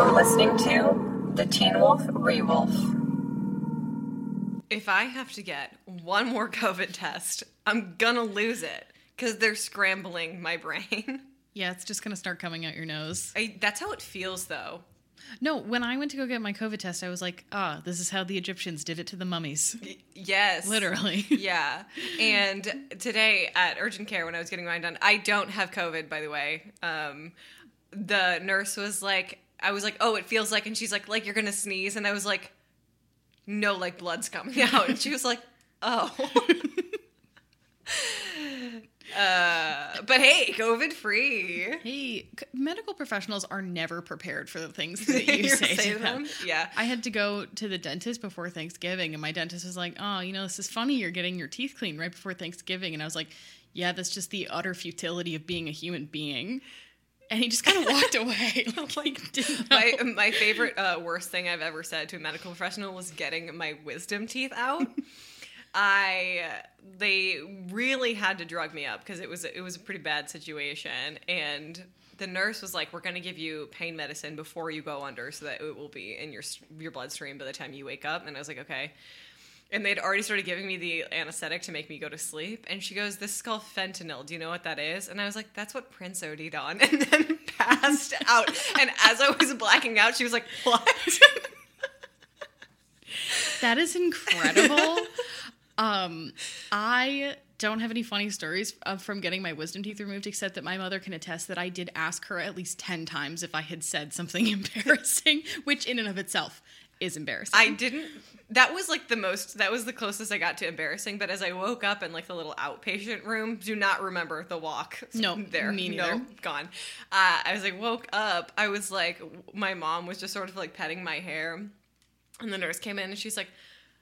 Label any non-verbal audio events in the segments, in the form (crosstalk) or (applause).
You're listening to the Teen Wolf Rewolf. If I have to get one more COVID test, I'm gonna lose it because they're scrambling my brain. (laughs) Yeah, it's just gonna start coming out your nose. I, that's how it feels, though. No, when I went to go get my COVID test, I was like, ah, this is how the Egyptians did it to the mummies. Y- yes, Literally. (laughs) yeah. And today at urgent care, when I was getting mine done, I don't have COVID, by the way. Um, the nurse was like, I was like, oh, it feels like, and she's like, like you're gonna sneeze, and I was like, no, like blood's coming (laughs) out, and she was like, oh. (laughs) uh, but hey, COVID free. Hey, medical professionals are never prepared for the things (laughs) that you say, say to them. them? Yeah. I had to go to the dentist before Thanksgiving, and my dentist was like, "Oh, you know, this is funny. You're getting your teeth cleaned right before Thanksgiving," and I was like, "Yeah, that's just the utter futility of being a human being." And he just kind of walked (laughs) away, (laughs) like, my my favorite uh, worst thing I've ever said to a medical professional was getting my wisdom teeth out. (laughs) I they really had to drug me up because it was it was a pretty bad situation. And the nurse was like we're going to give you pain medicine before you go under so that it will be in your your bloodstream by the time you wake up. And I was like okay and they'd already started giving me the anesthetic to make me go to sleep. And she goes, This is called fentanyl. Do you know what that is? And I was like, That's what Prince OD'd on. (laughs) And then passed out. And as I was blacking out, she was like, What? (laughs) That is incredible. um, I don't have any funny stories from getting my wisdom teeth removed, except that my mother can attest that I did ask her at least 10 times if I had said something (laughs) embarrassing, which in and of itself is embarrassing. I didn't. That was like the most, that was the closest I got to embarrassing. But as I woke up in like the little outpatient room, do not remember the walk. (laughs) No, (laughs) there. me No, neither. gone. Uh, I was like, woke up. I was like, my mom was just sort of like petting my hair. And the nurse came in and she's like,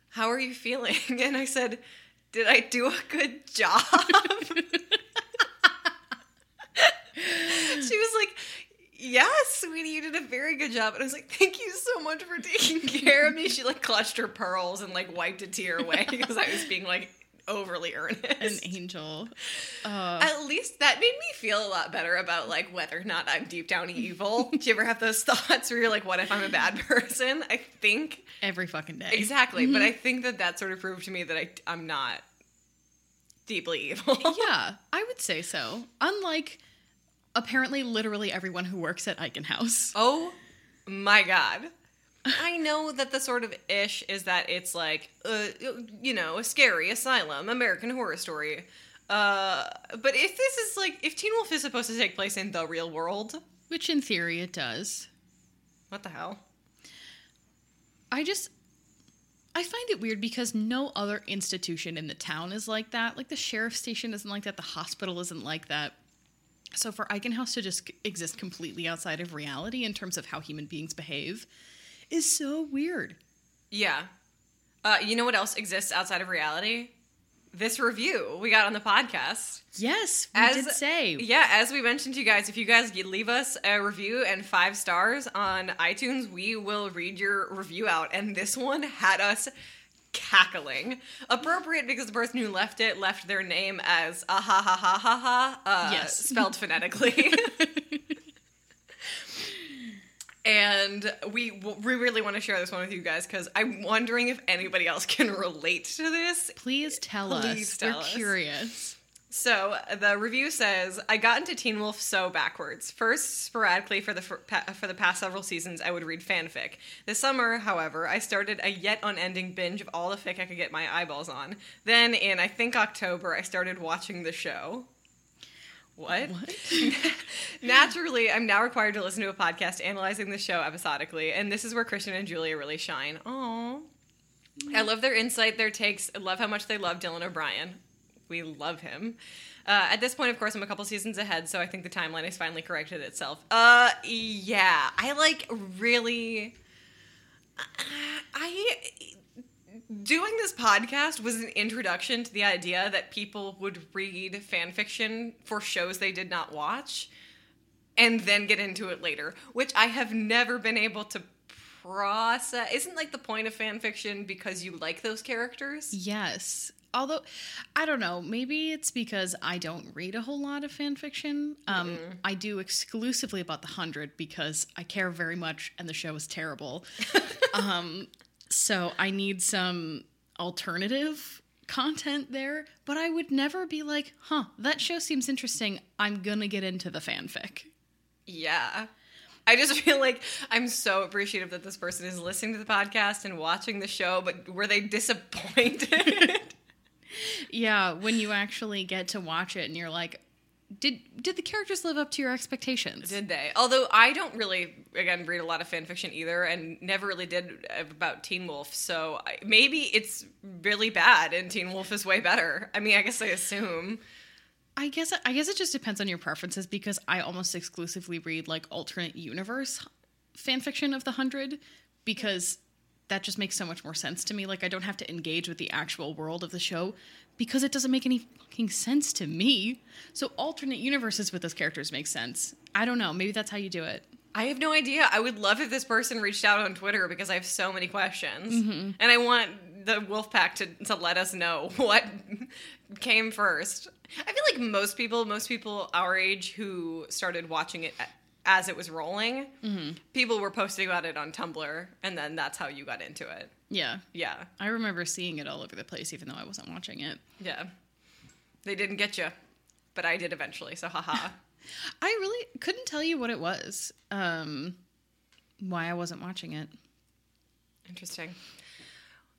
How are you feeling? (laughs) And I said, Did I do a good job? she was like, Yes, sweetie, you did a very good job. And I was like, Thank you so much for taking care of me. She like clutched her pearls and like wiped a tear away (laughs) because I was being like overly earnest. An angel. Uh, At least that made me feel a lot better about like whether or not I'm deep down evil. (laughs) Do you ever have those thoughts where you're like, what if I'm a bad person? I think every fucking day. exactly, but I think that that sort of proved to me that I I'm not deeply evil. Yeah, I would say so. Unlike apparently literally everyone who works at Eichen House. Oh my god. I know that the sort of ish is that it's like, uh, you know, a scary asylum, American Horror Story. Uh, but if this is like, if Teen Wolf is supposed to take place in the real world, Which in theory it does. what the hell? I just I find it weird because no other institution in the town is like that. Like the sheriff's station isn't like that, the hospital isn't like that. So for Eichen House to just exist completely outside of reality in terms of how human beings behave is so weird. Yeah. Uh, you know what else exists outside of reality? This review we got on the podcast. Yes, we As- did say. Yeah, as we mentioned to you guys, if you guys leave us a review and five stars on iTunes, we will read your review out. And this one had us cackling. Appropriate because the person who left it left their name as a ha ha ha ha ha, uh, Yes. (laughs) spelled phonetically. (laughs) And we we really want to share this one with you guys because I'm wondering if anybody else can (laughs) relate to this. Please tell Please us. tell We're us. curious. So the review says, "I got into Teen Wolf so backwards. First, sporadically for the for, pa- for the past several seasons, I would read fanfic. This summer, however, I started a yet unending binge of all the fic I could get my eyeballs on. Then, in I think October, I started watching the show." What? (laughs) Naturally, I'm now required to listen to a podcast analyzing the show episodically, and this is where Christian and Julia really shine. Oh, I love their insight, their takes. I love how much they love Dylan O'Brien. We love him. Uh, at this point, of course, I'm a couple seasons ahead, so I think the timeline has finally corrected itself. Uh, yeah, I like really. I doing this podcast was an introduction to the idea that people would read fan fiction for shows they did not watch and then get into it later, which I have never been able to process. Isn't like the point of fan fiction because you like those characters? Yes. Although, I don't know. Maybe it's because I don't read a whole lot of fan fiction. Um, I do exclusively about the hundred because I care very much, and the show is terrible. (laughs) um, so I need some alternative content there. But I would never be like, "Huh, that show seems interesting. I'm gonna get into the fanfic." Yeah. I just (laughs) feel like I'm so appreciative that this person is listening to the podcast and watching the show, but were they disappointed? (laughs) Yeah, when you actually get to watch it and you're like, did did the characters live up to your expectations? did they? Although I don't really, again, read a lot of fan fiction either, and never really did about Teen Wolf. So I, maybe it's really bad, and Teen Wolf is way better. I mean, I guess I assume. I guess I guess it just depends on your preferences because I almost exclusively read like alternate universe fan fiction of the hundred because that just makes so much more sense to me. Like I don't have to engage with the actual world of the show because it doesn't make any fucking sense to me. So alternate universes with those characters make sense. I don't know. Maybe that's how you do it. I have no idea. I would love if this person reached out on Twitter because I have so many questions, mm-hmm. and I want the Wolfpack to to let us know (laughs) what came first. I feel like most people, most people our age who started watching it as it was rolling, people were posting about it on Tumblr, and then that's how you got into it. Yeah. Yeah, I remember seeing it all over the place even though I wasn't watching it. yeah. They didn't get you, but I did eventually. So haha. (laughs) I really couldn't tell you what it was. Um why I wasn't watching it. Interesting.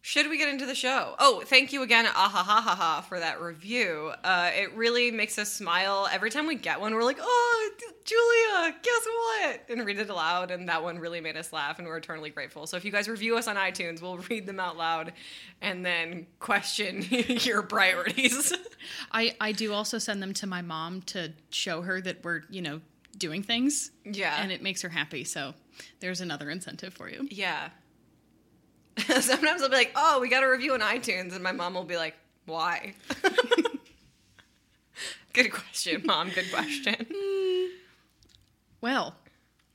Should we get into the show? Oh, thank you again, ahahaha, for that review. Uh, it really makes us smile every time we get one. We're like, "Oh, Julia, guess what?" and read it aloud, and that one really made us laugh, and we're eternally grateful. So if you guys review us on iTunes, we'll read them out loud, and then question (laughs) your priorities. (laughs) I I do also send them to my mom to show her that we're, you know, doing things. Yeah. And it makes her happy. So there's another incentive for you. yeah. (laughs) Sometimes I'll be like, "Oh, we got a review on iTunes," and my mom will be like, "Why?" (laughs) good question, mom. Good question. (laughs) Well,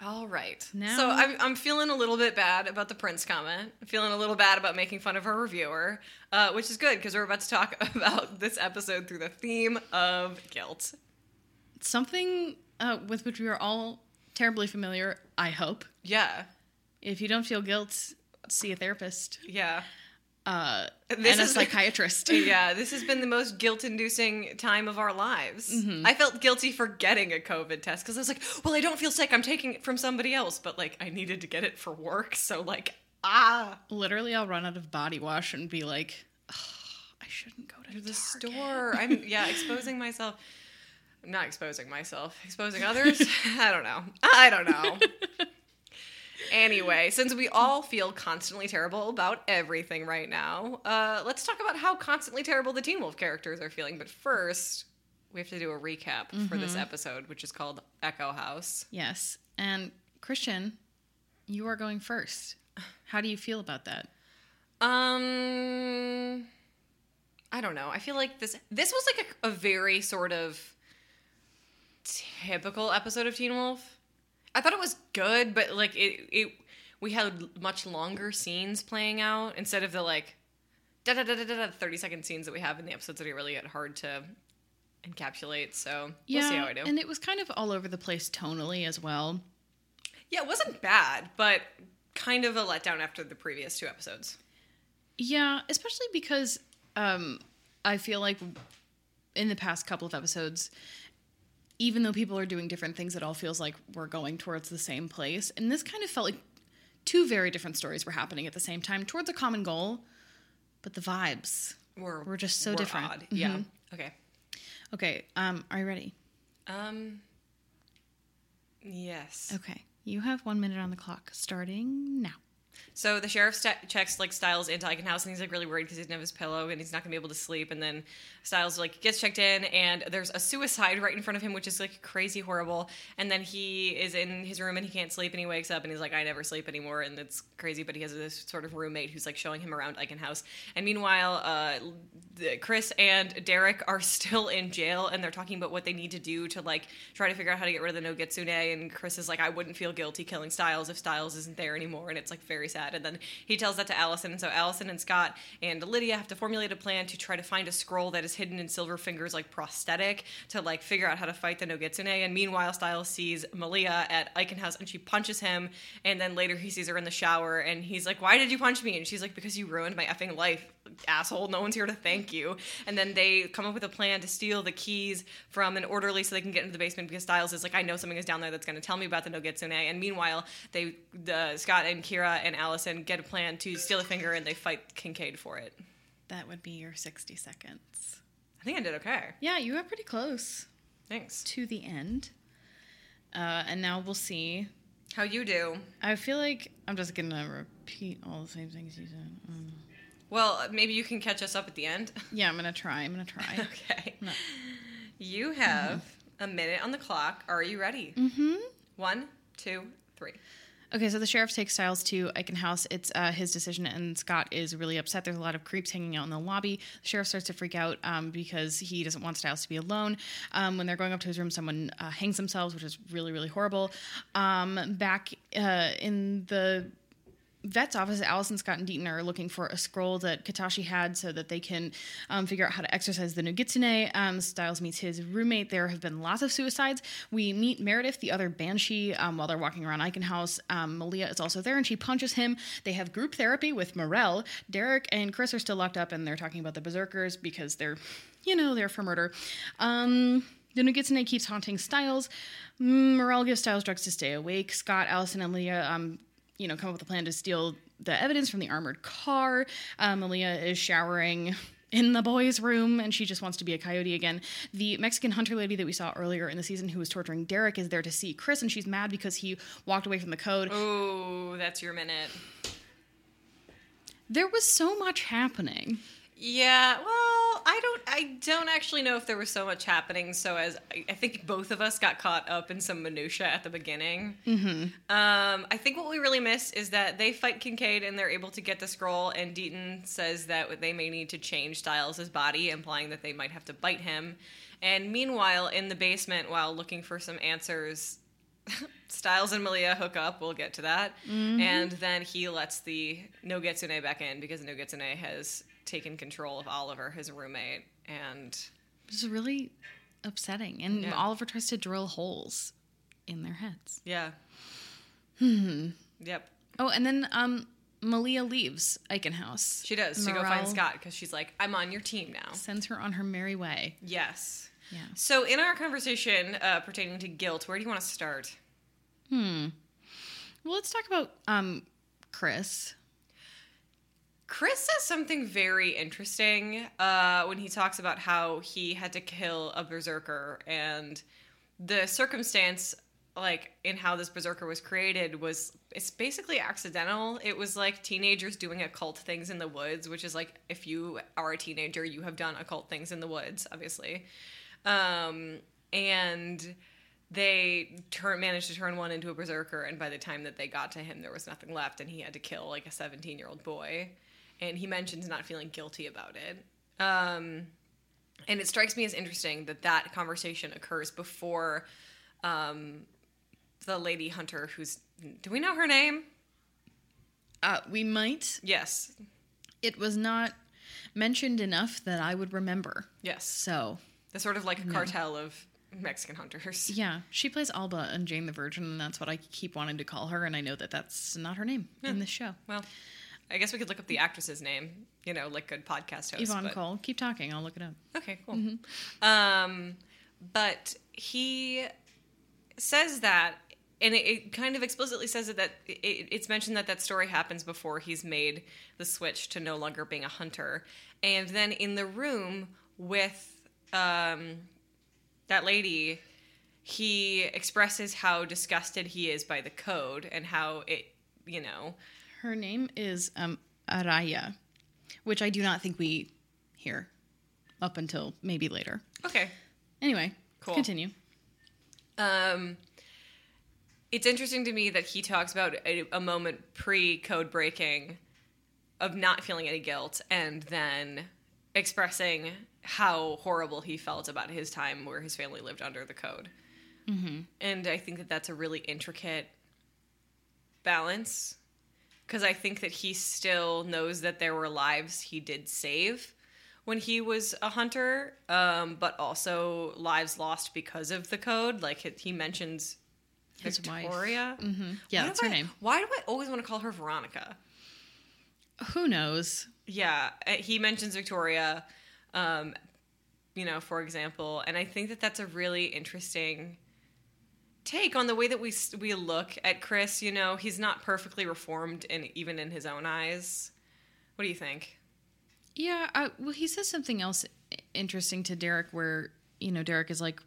All right. Now- So I'm, I'm feeling a little bit bad about the Prince comment. I'm feeling a little bad about making fun of our reviewer, uh, which is good because we're about to talk about this episode through the theme of guilt. something uh, with which we are all terribly familiar, I hope. Yeah. If you don't feel guilt, see a therapist Yeah. uh, This and a is- psychiatrist. (laughs) Yeah, this has been the most guilt-inducing time of our lives. I felt guilty for getting a COVID test because I was like, "Well, I don't feel sick. I'm taking it from somebody else." But like, I needed to get it for work, so like, ah, Literally, I'll run out of body wash and be like, "Ugh, I shouldn't go to the Target." store. I'm (laughs) yeah, exposing myself. I'm not exposing myself. Exposing others? (laughs) I don't know. I don't know. Anyway, since we all feel constantly terrible about everything right now, uh, let's talk about how constantly terrible the Teen Wolf characters are feeling. But first, we have to do a recap for this episode, which is called Echo House. Yes. And Christian, you are going first. How do you feel about that? Um, I don't know. I feel like this this was like a, a very sort of typical episode of Teen Wolf. I thought it was good, but like it it we had much longer scenes playing out instead of the like da da da da da 30 second scenes that we have in the episodes that are really hard to encapsulate. So we'll see how I do. And it was kind of all over the place tonally as well. yeah, it wasn't bad, but kind of a letdown after the previous two episodes. Yeah, especially because um, I feel like in the past couple of episodes, even though people are doing different things, it all feels like we're going towards the same place. And this kind of felt like two very different stories were happening at the same time towards a common goal, but the vibes. We're, We're just so we're different. odd. Yeah. Okay. Okay, um, are you ready? Um. Yes. Okay, you have one minute on the clock, starting now. So the sheriff st- checks like Stiles into Eichen House, and he's like really worried because he doesn't have his pillow, and he's not gonna be able to sleep. And then Stiles like gets checked in, and there's a suicide right in front of him, which is like crazy horrible. And then he is in his room and he can't sleep, and he wakes up and he's like, I never sleep anymore, and it's crazy. But he has this sort of roommate who's like showing him around Eichen House. And meanwhile, uh, Chris and Derek are (laughs) still in jail, and they're talking about what they need to do to like try to figure out how to get rid of the Nogitsune. And Chris is like, I wouldn't feel guilty killing Stiles if Stiles isn't there anymore, and it's like very very sad. And then he tells that to Allison. And so Allison and Scott and Lydia have to formulate a plan to try to find a scroll that is hidden in Silverfinger's like prosthetic to like figure out how to fight the Nogitsune. And meanwhile, Stiles sees Malia at Eichen House and she punches him. And then later he sees her in the shower and he's like, Why did you punch me? And she's like, Because you ruined my effing life, asshole. No one's here to thank you. And then they come up with a plan to steal the keys from an orderly so they can get into the basement because Stiles is like, I know something is down there that's going to tell me about the Nogitsune. And meanwhile, they, the Scott and Kira and Allison get a plan to steal a finger and they fight Kincaid for it. That would be your 60 seconds. I think I did okay. Yeah, you were pretty close Thanks. to the end. Uh, and now we'll see. How you do? I feel like I'm just gonna repeat all the same things you said. Mm. Well, maybe you can catch us up at the end. (laughs) Yeah, I'm gonna try. I'm gonna try. okay. No. You have a minute on the clock. Are you ready? mm-hmm. One, two, three. Okay, so the sheriff takes Stiles to Eichen House. It's uh, his decision, and Scott is really upset. There's a lot of creeps hanging out in the lobby. The sheriff starts to freak out um, because he doesn't want Stiles to be alone. Um, when they're going up to his room, someone uh, hangs themselves, which is really, really horrible. Um, back uh, in the vet's office, Allison, Scott, and Deaton are looking for a scroll that Katashi had so that they can um, figure out how to exercise the Nogitsune. Um, Stiles meets his roommate. There have been lots of suicides. We meet Meredith, the other banshee, um, while they're walking around Eichen House. Um, Malia is also there and she punches him. They have group therapy with Morrell. Derek and Chris are still locked up and they're talking about the Berserkers because they're, you know, they're for murder. Um, the Nogitsune keeps haunting Stiles. Morrell gives Stiles drugs to stay awake. Scott, Allison, and Leah um, you know, come up with a plan to steal the evidence from the armored car. Um, Malia is showering in the boys' room and she just wants to be a coyote again. The Mexican hunter lady that we saw earlier in the season who was torturing Derek is there to see Chris and she's mad because he walked away from the code. Oh, that's your minute. There was so much happening. Yeah, well, I don't I don't actually know if there was so much happening so as I, I think both of us got caught up in some minutia at the beginning. Mm-hmm. Um, I think what we really miss is that they fight Kincaid and they're able to get the scroll and Deaton says that they may need to change Stiles' body, implying that they might have to bite him. And meanwhile, in the basement, while looking for some answers, Stiles and Malia hook up. We'll get to that. And then he lets the Nogitsune back in because Nogitsune has taken control of Oliver, his roommate. And it's really upsetting. And Yeah. Oliver tries to drill holes in their heads. yeah. Yep. Oh, and then um, Malia leaves Eichen House. She does to go find Scott because she's like, I'm on your team now. Sends her on her merry way. Yes. Yeah. So, in our conversation uh, pertaining to guilt, where do you want to start? Hmm. Well, let's talk about um, Chris. Chris says something very interesting uh, when he talks about how he had to kill a berserker and the circumstance like in how this berserker was created was it's basically accidental it was like teenagers doing occult things in the woods which is like if you are a teenager you have done occult things in the woods obviously um, and they turn managed to turn one into a berserker and by the time that they got to him there was nothing left and he had to kill like a 17 year old boy. And he mentions not feeling guilty about it. Um, and it strikes me as interesting that that conversation occurs before um, the lady hunter who's do we know her name? Uh, we might. yes. It was not mentioned enough that I would remember. yes. So, the sort of like a cartel of mexican hunters (laughs) yeah, she plays Alba and Jane the Virgin, and that's what I keep wanting to call her. And I know that that's not her name in this show. well i guess we could look up the actress's name you know like good podcast hosts Yvonne but- Coll. Keep talking. I'll look it up. Okay, cool. Um, but he says that, and it, it kind of explicitly says it that it, it's mentioned that that story happens before he's made the switch to no longer being a hunter, and then in the room with um, that lady, he expresses how disgusted he is by the code and how it, you know, Her name is um, Araya, which I do not think we hear up until maybe later. okay, Anyway, Cool. continue. Um, it's interesting to me that he talks about a, a moment pre code breaking of not feeling any guilt and then expressing how horrible he felt about his time where his family lived under the code. And I think that that's a really intricate balance because I think that he still knows that there were lives he did save when he was a hunter, um, but also lives lost because of the code. Like he- mentions His wife. Victoria. Mhm. Yeah, Why that's her I- name. Why do I always want to call her Veronica? Who knows? Yeah, uh, he mentions Victoria, um, you know, for example, and I think that that's a really interesting take on the way that we we look at Chris. You know, he's not perfectly reformed, and even in his own eyes. What do you think? Yeah, I, well, he says something else interesting to Derek where, you know, Derek is like,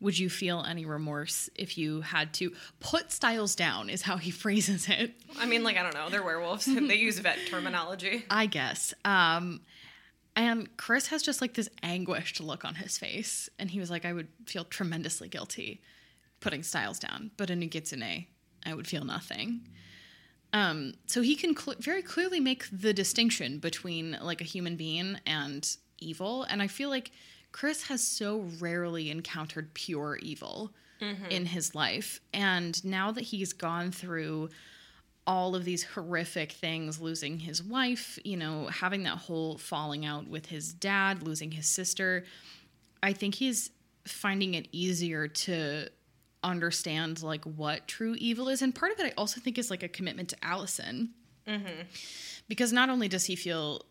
would you feel any remorse if you had to put Stiles down, is how he (laughs) phrases it. I mean, like I don't know, they're werewolves. And (laughs) they use vet terminology. I guess. Um, and Chris has just like this anguished look on his face. And he was like, I would feel tremendously guilty putting Stiles down, but in Ugitsune, I would feel nothing. Um, so he can cl- very clearly make the distinction between like a human being and evil. And I feel like Chris has so rarely encountered pure evil in his life. And now that he's gone through all of these horrific things losing his wife, you know, having that whole falling out with his dad, losing his sister. I think he's finding it easier to understand like what true evil is and part of it i also think is like a commitment to allison mm-hmm. because not only does he feel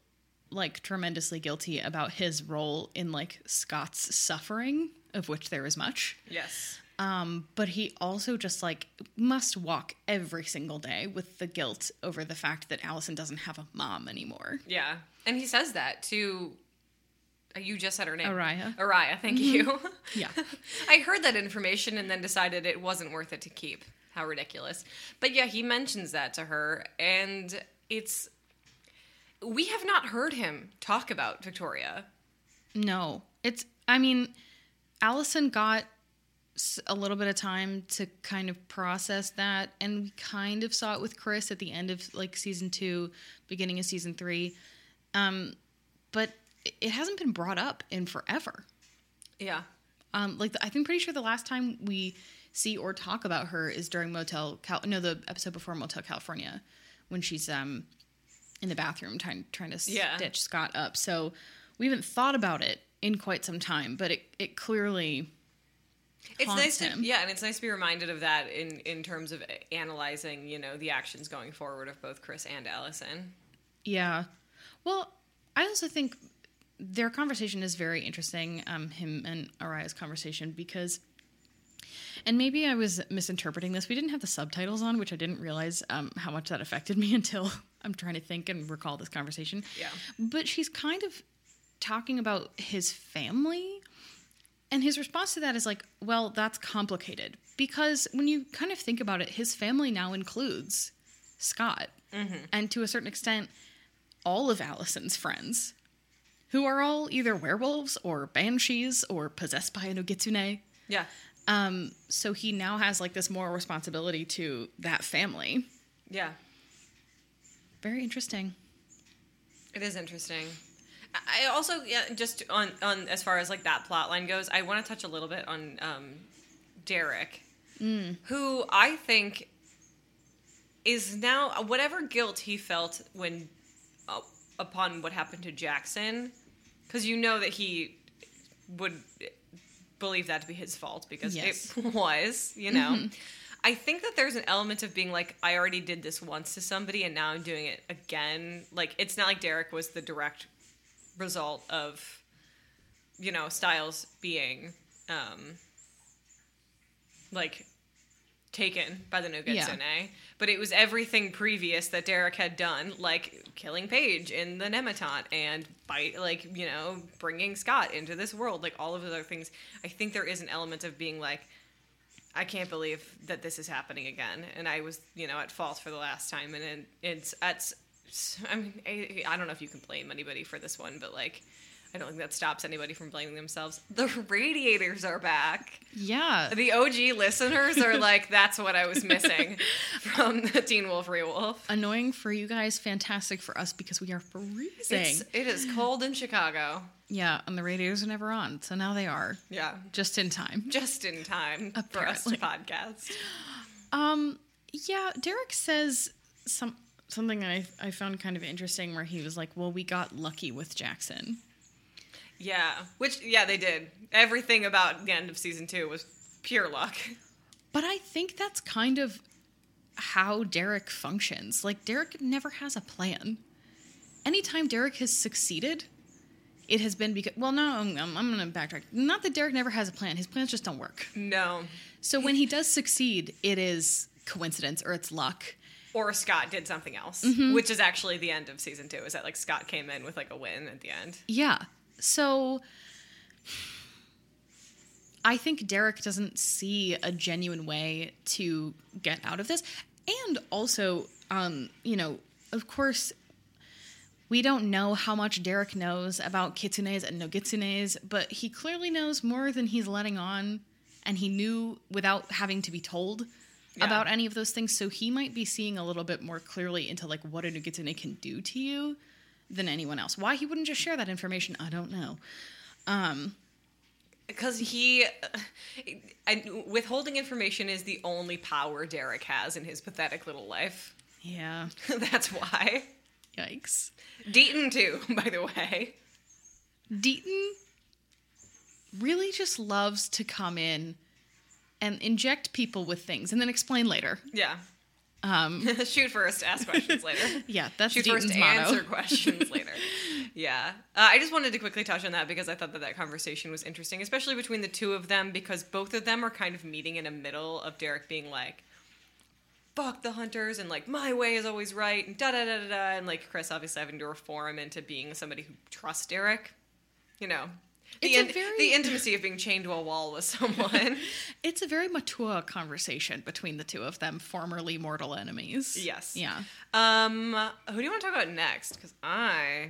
like tremendously guilty about his role in like scott's suffering of which there is much Yes. Um, but he also just like must walk every single day with the guilt over the fact that Allison doesn't have a mom anymore. Yeah, and he says that to. uh, You just said her name. Araya. Araya, thank you. (laughs) Yeah. (laughs) I heard that information and then decided it wasn't worth it to keep. How ridiculous. But yeah, he mentions that to her, and it's. We have not heard him talk about Victoria. No, it's. I mean, Allison got a little bit of time to kind of process that, and we kind of saw it with Chris at the end of like season two, beginning of season three. Um, but it- hasn't been brought up in forever. Yeah. Um, like the, I think pretty sure the last time we see or talk about her is during Motel Cal. No, the episode before Motel California, when she's um in the bathroom trying trying to Yeah. stitch Scott up. So we haven't thought about it in quite some time, but it it clearly It's nice to him. yeah, and it's nice to be reminded of that in in terms of analyzing, you know, the actions going forward of both Chris and Allison. Yeah. Well, I also think their conversation is very interesting, um, him and Araya's conversation, because, and maybe I was misinterpreting this. We didn't have the subtitles on, which I didn't realize um, how much that affected (laughs) me until I'm trying to think and recall this conversation. Yeah. But she's kind of talking about his family. And his response to that is like, well, that's complicated. Because when you kind of think about it, his family now includes Scott. And to a certain extent, all of Allison's friends, who are all either werewolves or banshees or possessed by a Nogitsune. Yeah. Um, so he now has like this moral responsibility to that family. Yeah. Very interesting. It is interesting. I also yeah, just on on as far as like that plot line goes, I want to touch a little bit on um, Derek, who I think is now whatever guilt he felt when uh, upon what happened to Jackson, because you know that he would believe that to be his fault because Yes. it (laughs) was, you know. I think that there's an element of being like, I already did this once to somebody and now I'm doing it again. Like, it's not like Derek was the direct result of, you know, Stiles being, um, like, taken by the Nogitsune. But it was everything previous that Derek had done, like killing Paige in the Nemeton and by, like, you know, bringing Scott into this world, like all of those other things. I think there is an element of being like, I can't believe that this is happening again, and I was, you know, at fault for the last time, and it, it's it's. (laughs) I mean, I, I don't know if you can blame anybody for this one, but like, I don't think that stops anybody from blaming themselves. The radiators are back. Yeah. The OG listeners are (laughs) like, that's what I was missing (laughs) from the Teen Wolf Rewolf. Annoying for you guys, fantastic for us because we are freezing. It's, it is cold in Chicago. yeah, and the radios are never on, so now they are. Yeah, Just in time. just in time for us to podcast. Um, yeah, Derek says some something I I found kind of interesting where he was like, "Well, we got lucky with Jackson." Yeah, which yeah they did. Everything about the end of season two was pure luck. But I think that's kind of how Derek functions. Like Derek never has a plan. Anytime Derek has succeeded, it has been because well, no, I'm, I'm, I'm going to backtrack. Not that Derek never has a plan. His plans just don't work. No, So when he does succeed, it is coincidence or it's luck. Or Scott did something else, Mm-hmm. which is actually the end of season two. Is that like Scott came in with like a win at the end? Yeah. So I think Derek doesn't see a genuine way to get out of this. And also, um, you know, of course, we don't know how much Derek knows about kitsunes and nogitsunes, but he clearly knows more than he's letting on, and he knew without having to be told Yeah. about any of those things. So he might be seeing a little bit more clearly into like what a nogitsune can do to you than anyone else. Why he wouldn't just share that information, I don't know. Um, because he, I, withholding information is the only power Derek has in his pathetic little life. Yeah. (laughs) That's why. Yikes. Deaton too, by the way. Deaton really just loves to come in and inject people with things and then explain later. Yeah. Um, (laughs) Shoot first, ask questions later. (laughs) yeah, that's Shoot Deaton's first, motto. answer (laughs) questions later. Yeah. Uh, I just wanted to quickly touch on that because I thought that that conversation was interesting, especially between the two of them, because both of them are kind of meeting in a middle of Derek being like, fuck the hunters and like my way is always right and da da da da da and like Chris obviously having to reform into being somebody who trusts Derek. You know. The, It's a in- very- the intimacy of being chained to a wall with someone. (laughs) It's a very mature conversation between the two of them, formerly mortal enemies. Yes. Yeah. um, who do you want to talk about next? Because I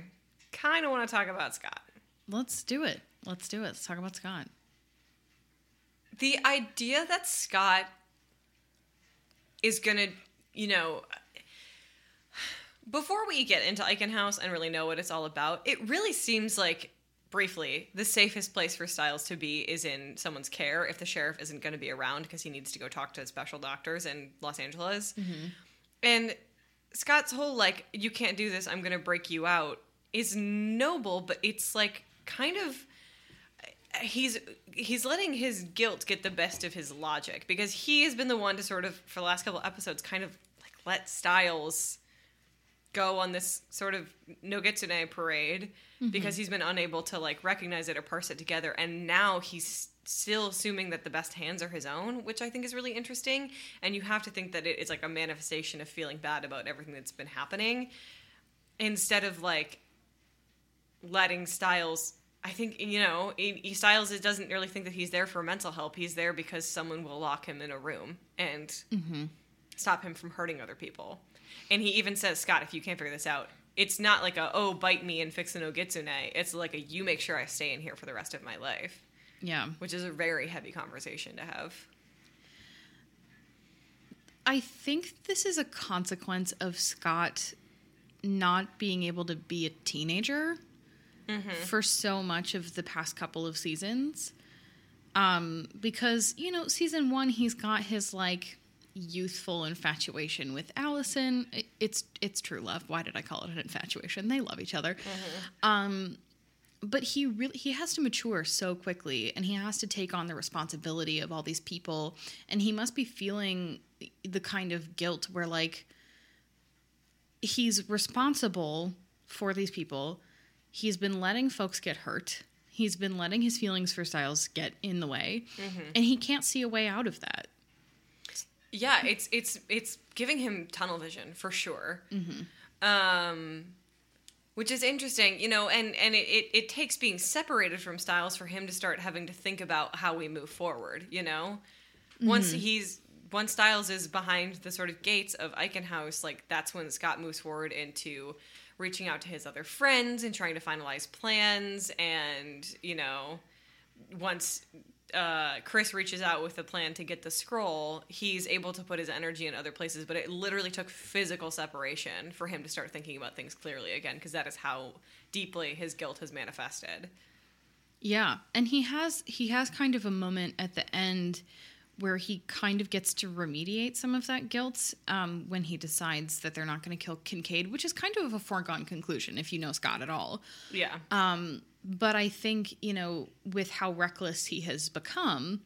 kind of want to talk about Scott. Let's do it. Let's do it. Let's talk about Scott. the idea that Scott is gonna, you know, before we get into Eichen House and really know what it's all about, it really seems like briefly the safest place for Stiles to be is in someone's care if the sheriff isn't going to be around because he needs to go talk to special doctors in Los Angeles. Mm-hmm. And Scott's whole like, you can't do this, I'm going to break you out is noble, but it's like kind of he's he's letting his guilt get the best of his logic because he has been the one to sort of for the last couple episodes kind of like let Styles go on this sort of Nogitsune parade mm-hmm. because he's been unable to like recognize it or parse it together and now he's still assuming that the best hands are his own which I think is really interesting and you have to think that it is like a manifestation of feeling bad about everything that's been happening instead of like letting Stiles. I think you know he, he- Stiles is- doesn't really think that he's there for mental help. He's there because someone will lock him in a room and mm-hmm. stop him from hurting other people. And he even says, "Scott, if you can't figure this out, it's not like a oh bite me and fix a Nogitsune. It's like a you make sure I stay in here for the rest of my life." Yeah. Which is a very heavy conversation to have. I think this is a consequence of Scott not being able to be a teenager for so much of the past couple of seasons. Um, because, you know, season one, he's got his like youthful infatuation with Allison. It- It's it's true love. Why did I call it an infatuation? They love each other. Um, but he really he has to mature so quickly and he has to take on the responsibility of all these people and he must be feeling the kind of guilt where like he's responsible for these people he's been letting folks get hurt he's been letting his feelings for Stiles get in the way and he can't see a way out of that Yeah, it's it's it's giving him tunnel vision for sure. Um, which is interesting, you know, and and it, it it takes being separated from Stiles for him to start having to think about how we move forward. You know, once he's once Stiles is behind the sort of gates of Eichen House, like that's when Scott moves forward into reaching out to his other friends and trying to finalize plans and you know once uh, Chris reaches out with a plan to get the scroll, he's able to put his energy in other places. But it literally took physical separation for him to start thinking about things clearly again, because that is how deeply his guilt has manifested. Yeah, and he has he has kind of a moment at the end where he kind of gets to remediate some of that guilt um, when he decides that they're not going to kill Kincaid, which is kind of a foregone conclusion if you know Scott at all. Yeah. Um, but I think, you know, with how reckless he has become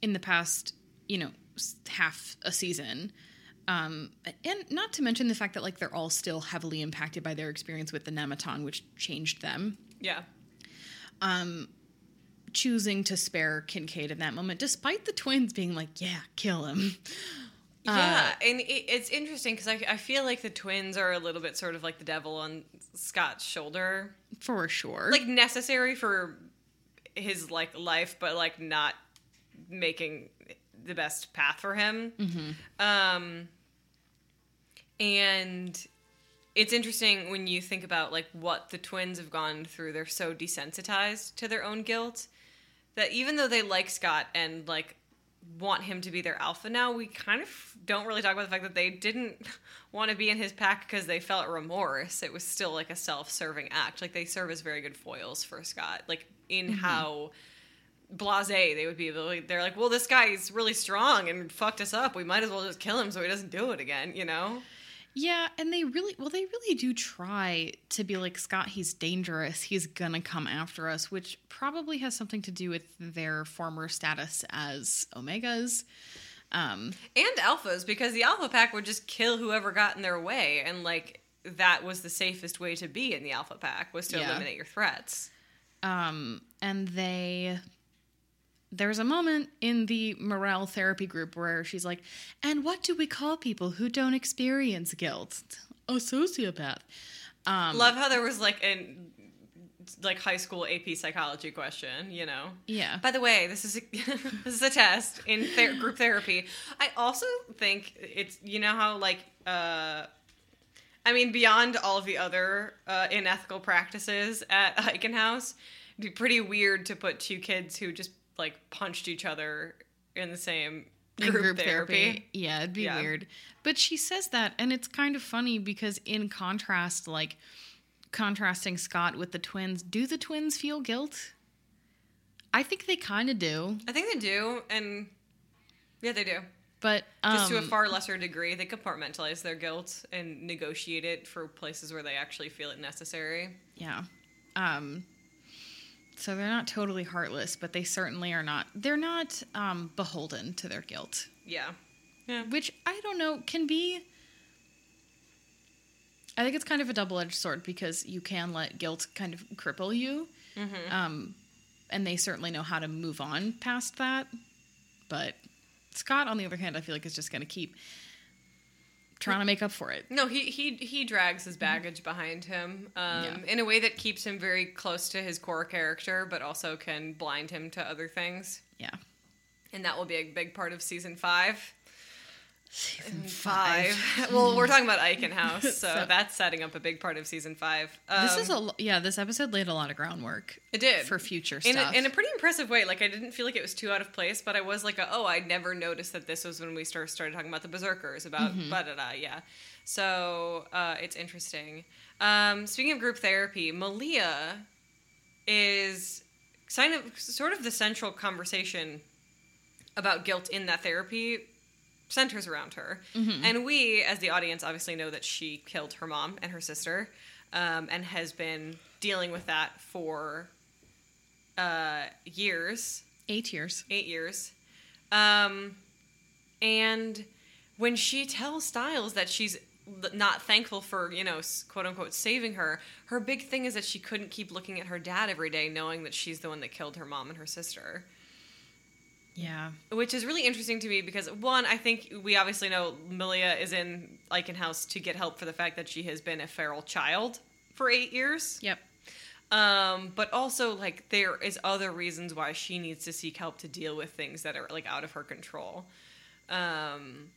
in the past, you know, half a season, um, and not to mention the fact that, like, they're all still heavily impacted by their experience with the Nemeton, which changed them yeah. Um, choosing to spare Kincaid in that moment, despite the twins being like, "Yeah, kill him." Yeah, and it, it's interesting because I, I feel like the twins are a little bit sort of like the devil on Scott's shoulder, For sure. like necessary for his like life, but like not making the best path for him. Um, and it's interesting when you think about like what the twins have gone through. They're so desensitized to their own guilt that even though they like Scott and like want him to be their alpha now, we kind of don't really talk about the fact that they didn't (laughs) want to be in his pack because they felt remorse. It was still like a self-serving act. Like they serve as very good foils for Scott. Like in mm-hmm. how blase they would be. They're like, well, this guy's really strong and fucked us up. We might as well just kill him so he doesn't do it again. You know? Yeah, and they really, well, they really do try to be like Scott. He's dangerous. He's gonna come after us, which probably has something to do with their former status as Omegas. Um, and alphas because the alpha pack would just kill whoever got in their way and like that was the safest way to be in the alpha pack was to Yeah. eliminate your threats um, and they there's a moment in the Morrell therapy group where she's like and what do we call people who don't experience guilt? A sociopath. Um, love how there was like an like high school ap psychology question you know? Yeah. By the way this is a, (laughs) this is a test in ther- group therapy. I also think it's you know how like uh I mean, beyond all the other uh, unethical practices at Eichen House, it'd be pretty weird to put two kids who just like punched each other in the same in group, therapy. yeah it'd be Yeah. weird but she says that and it's kind of funny because in contrast like contrasting scott with the twins do the twins feel guilt i think they kind of do I think they do, and yeah, they do. but um, Just to a far lesser degree, they compartmentalize their guilt and negotiate it for places where they actually feel it necessary. Yeah. Um so they're not totally heartless, but they certainly are not they're not um beholden to their guilt, Yeah, yeah. which I don't know can be I think it's kind of a double-edged sword because you can let guilt kind of cripple you. Um and they certainly know how to move on past that. But Scott on the other hand, I feel like is just going to keep trying to make up for it. No, he he he drags his baggage behind him um, Yeah. in a way that keeps him very close to his core character, but also can blind him to other things. Yeah. And that will be a big part of season five. Season Five. (laughs) well, we're talking about Eichen House, (laughs) so, So- that's setting up a big part of season five. This Um, is a yeah. This episode laid a lot of groundwork it did for future in stuff. a, in a pretty impressive way. Like I didn't feel like it was too out of place, but I was like, oh, I never noticed that this was when we start, started talking about the berserkers, about Mm-hmm. da da da. Yeah, so uh, it's interesting. Um, speaking of group therapy, Malia is kind of sort of the central conversation about guilt in that therapy centers around her. And we, as the audience, obviously know that she killed her mom and her sister um, and has been dealing with that for uh, years, Eight years. eight years. Um, and when she tells Stiles that she's not thankful for, you know, quote unquote, saving her, her big thing is that she couldn't keep looking at her dad every day knowing that she's the one that killed her mom and her sister Yeah. which is really interesting to me because one, I think we obviously know Malia is in Eichen House to get help for the fact that she has been a feral child for eight years. Yep. Um, but also like there is other reasons why she needs to seek help to deal with things that are like out of her control. Um,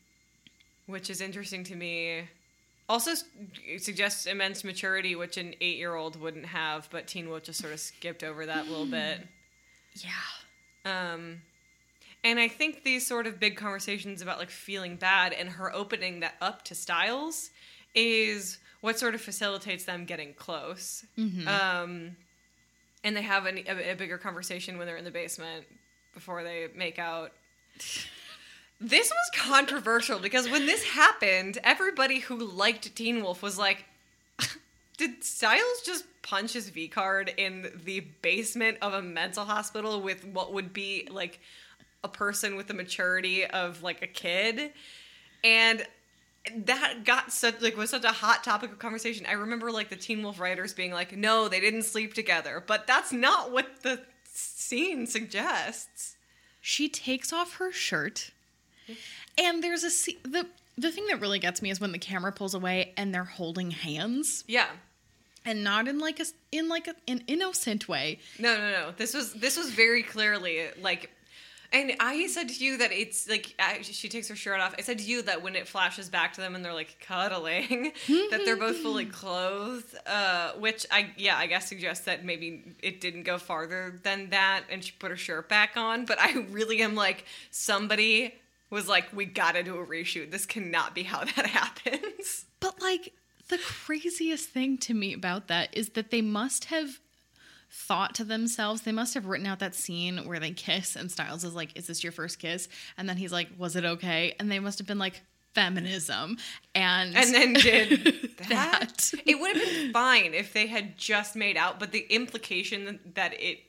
which is interesting to me. Also suggests immense maturity, which an eight-year-old wouldn't have, but Teen Wolf just sort of skipped over that a little bit. Yeah. Um, and I think these sort of big conversations about like feeling bad and her opening that up to Stiles is what sort of facilitates them getting close. Um, and they have an, a, a bigger conversation when they're in the basement before they make out. (laughs) This was controversial because when this happened, everybody who liked Teen Wolf was like, (laughs) did Stiles just punch his V card in the basement of a mental hospital with what would be like a person with the maturity of like a kid? And that got such like was such a hot topic of conversation. I remember like the Teen Wolf writers being like, "No, they didn't sleep together," but that's not what the scene suggests. She takes off her shirt, and there's a se- the the thing that really gets me is when the camera pulls away and they're holding hands, Yeah. and not in like a in like a, an innocent way. No, no, no. This was this was very clearly like, and I said to you that it's like I, she takes her shirt off. I said to you that when it flashes back to them and they're like cuddling, (laughs) that they're both fully (laughs) clothed. Uh, which I yeah I guess suggests that maybe it didn't go farther than that, and she put her shirt back on. But I really am like somebody was like, we gotta do a reshoot. This cannot be how that (laughs) happens. But like the craziest thing to me about that is that they must have thought to themselves, they must have written out that scene where they kiss and Stiles is like, Is this your first kiss? And then he's like, Was it okay? And they must have been like, Feminism. And and then did (laughs) that. That. It would have been fine if they had just made out, but the implication that it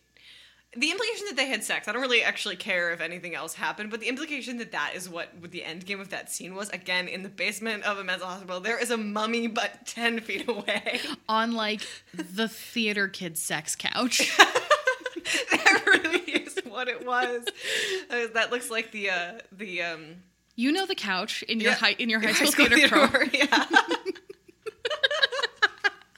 the implication that they had sex, I don't really actually care if anything else happened, but the implication that that is what the end game of that scene was again in the basement of a mental hospital. There is a mummy, but 10 feet away. (laughs) on like the theater kid sex couch. (laughs) that really is what it was. Uh, that looks like the, uh, the, um, You know the couch in your Yeah. high in your high High school, school theater, theater program. yeah. (laughs)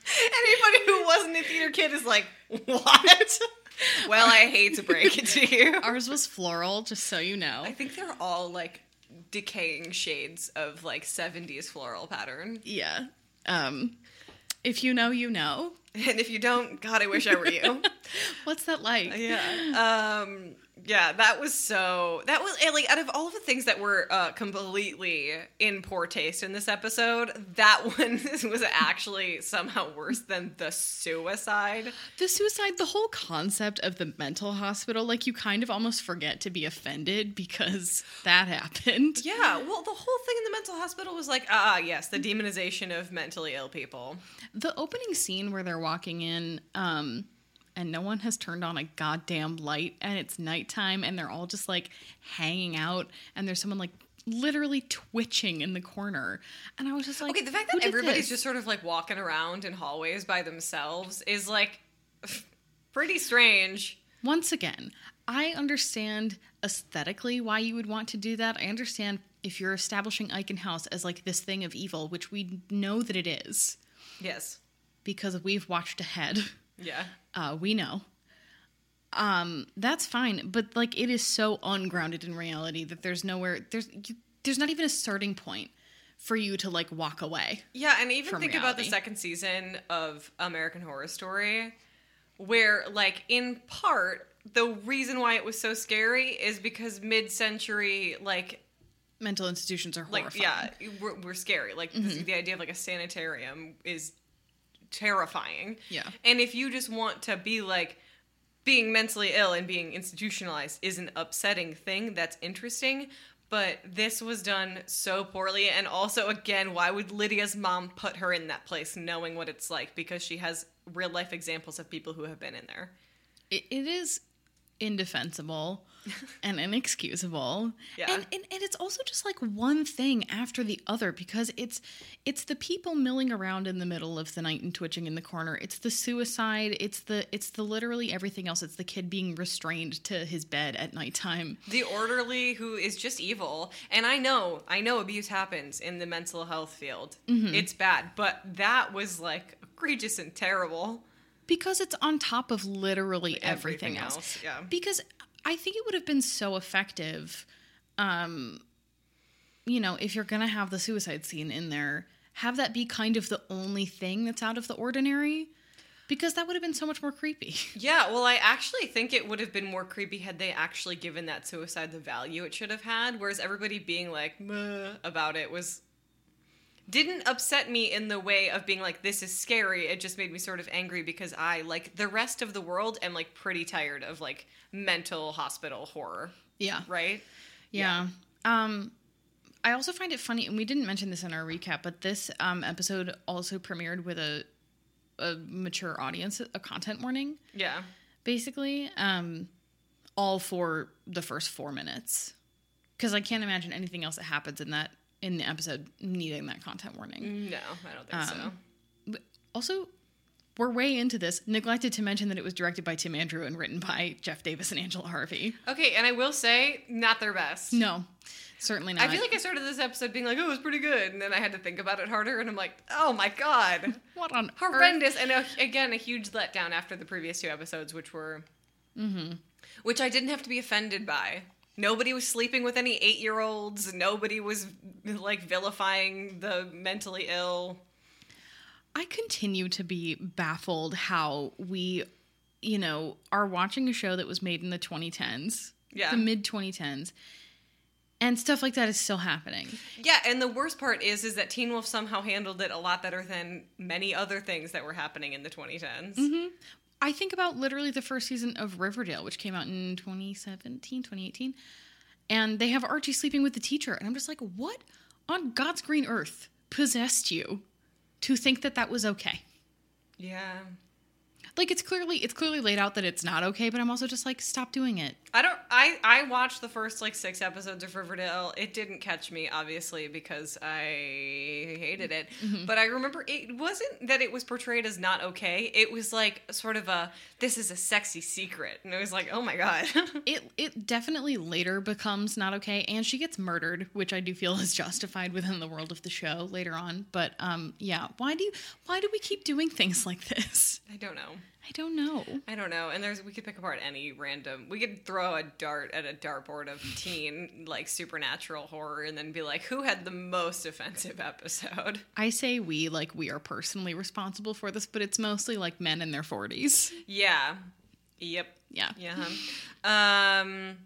Anybody who wasn't a theater kid is like, what? (laughs) well, I hate to break it to you. (laughs) Ours was floral, just so you know. I think they're all like decaying shades of like 70s floral pattern. Yeah. Um if you know, you know. (laughs) And if you don't, God, I wish I were you. What's that like? yeah. Um, yeah, that was so. That was like out of all of the things that were uh, completely in poor taste in this episode, that (laughs) one was actually somehow worse than the suicide. The suicide, the whole concept of the mental hospital, like you kind of almost forget to be offended because that happened. Yeah, well, the whole thing in the mental hospital was like, ah, yes, the demonization of mentally ill people. The opening scene where they're walking in, um, and no one has turned on a goddamn light, and it's nighttime, and they're all just like hanging out, and there's someone like literally twitching in the corner. And I was just like, Okay, the fact that everybody's this?" just sort of like walking around in hallways by themselves is like (laughs) pretty strange. Once again, I understand aesthetically why you would want to do that. I understand if you're establishing Eichen House as like this thing of evil, which we know that it is Yes. because we've watched ahead. Yeah. Uh, we know. Um, that's fine, but like it is so ungrounded in reality that there's nowhere there's you, there's not even a starting point for you to like walk away. Yeah, and even think about the second season of American Horror Story, where, like, in part, the reason why it was so scary is because mid-century, like, Mental institutions are like yeah, we're, we're scary. Like this, the idea of like a sanitarium is terrifying. Yeah. and if you just want to be like being mentally ill and being institutionalized is an upsetting thing. That's interesting. But this was done so poorly, and also, again, why would Lydia's mom put her in that place, knowing what it's like? Because she has real life examples of people who have been in there. it, it is indefensible (laughs) and inexcusable. Yeah. and, and and it's also just like one thing after the other because it's it's the people milling around in the middle of the night and twitching in the corner. It's the suicide. It's the it's the literally everything else. It's the kid being restrained to his bed at nighttime. The orderly who is just evil. And i know i know abuse happens in the mental health field. Mm-hmm. It's bad. But that was like egregious and terrible because it's on top of literally everything, Everything else. else, yeah. Because I think it would have been so effective, um, you know, if you're gonna have the suicide scene in there, have that be kind of the only thing that's out of the ordinary, because that would have been so much more creepy. (laughs) yeah well i actually think it would have been more creepy had they actually given that suicide the value it should have had whereas everybody being like Meh, about it was didn't upset me in the way of being like this is scary. It just made me sort of angry because i like the rest of the world am like pretty tired of like mental hospital horror. Yeah, right? Yeah. Um, I also find it funny, and we didn't mention this in our recap, but this um, episode also premiered with a a mature audience, a content warning, Yeah. basically, um, all for the first four minutes, because I can't imagine anything else that happens in that in the episode needing that content warning. No, I don't think so. Um, But also, we're way into this. Neglected to mention that it was directed by Tim Andrew and written by Jeff Davis and Angela Harvey. Okay, and I will say, not their best. No, certainly not. I feel like I started this episode being like, "Oh, it was pretty good," and then I had to think about it harder, and I'm like, "Oh my god, (laughs) what on earth? horrendous!" And a, again, a huge letdown after the previous two episodes, which were, which I didn't have to be offended by. Nobody was sleeping with any eight-year-olds. Nobody was like vilifying the mentally ill. I continue to be baffled how we, you know, are watching a show that was made in the 2010s, Yeah. the mid 2010s, and stuff like that is still happening. Yeah, and the worst part is, is that Teen Wolf somehow handled it a lot better than many other things that were happening in the 2010s. I think about literally the first season of Riverdale, which came out in 2017, 2018, and they have Archie sleeping with the teacher, and I'm just like, what on God's green earth possessed you to think that that was okay? Yeah. Like it's clearly it's clearly laid out that it's not okay, but I'm also just like, stop doing it. I don't. I I watched the first like six episodes of Riverdale. It didn't catch me, obviously, because I hated it. But I remember it wasn't that it was portrayed as not okay. It was like sort of a this is a sexy secret, and it was like, oh my god. (laughs) It it definitely later becomes not okay, and she gets murdered, which I do feel (laughs) is justified within the world of the show later on. But um, yeah, why do you why do we keep doing things like this? I don't know. I don't know. I don't know. And there's we could pick apart any random. We could throw a dart at a dartboard of (laughs) teen like supernatural horror, and then be like, who had the most offensive episode? I say we like we are personally responsible for this, but it's mostly like men in their forties. Yeah. Yep. Yeah. Yeah. Um.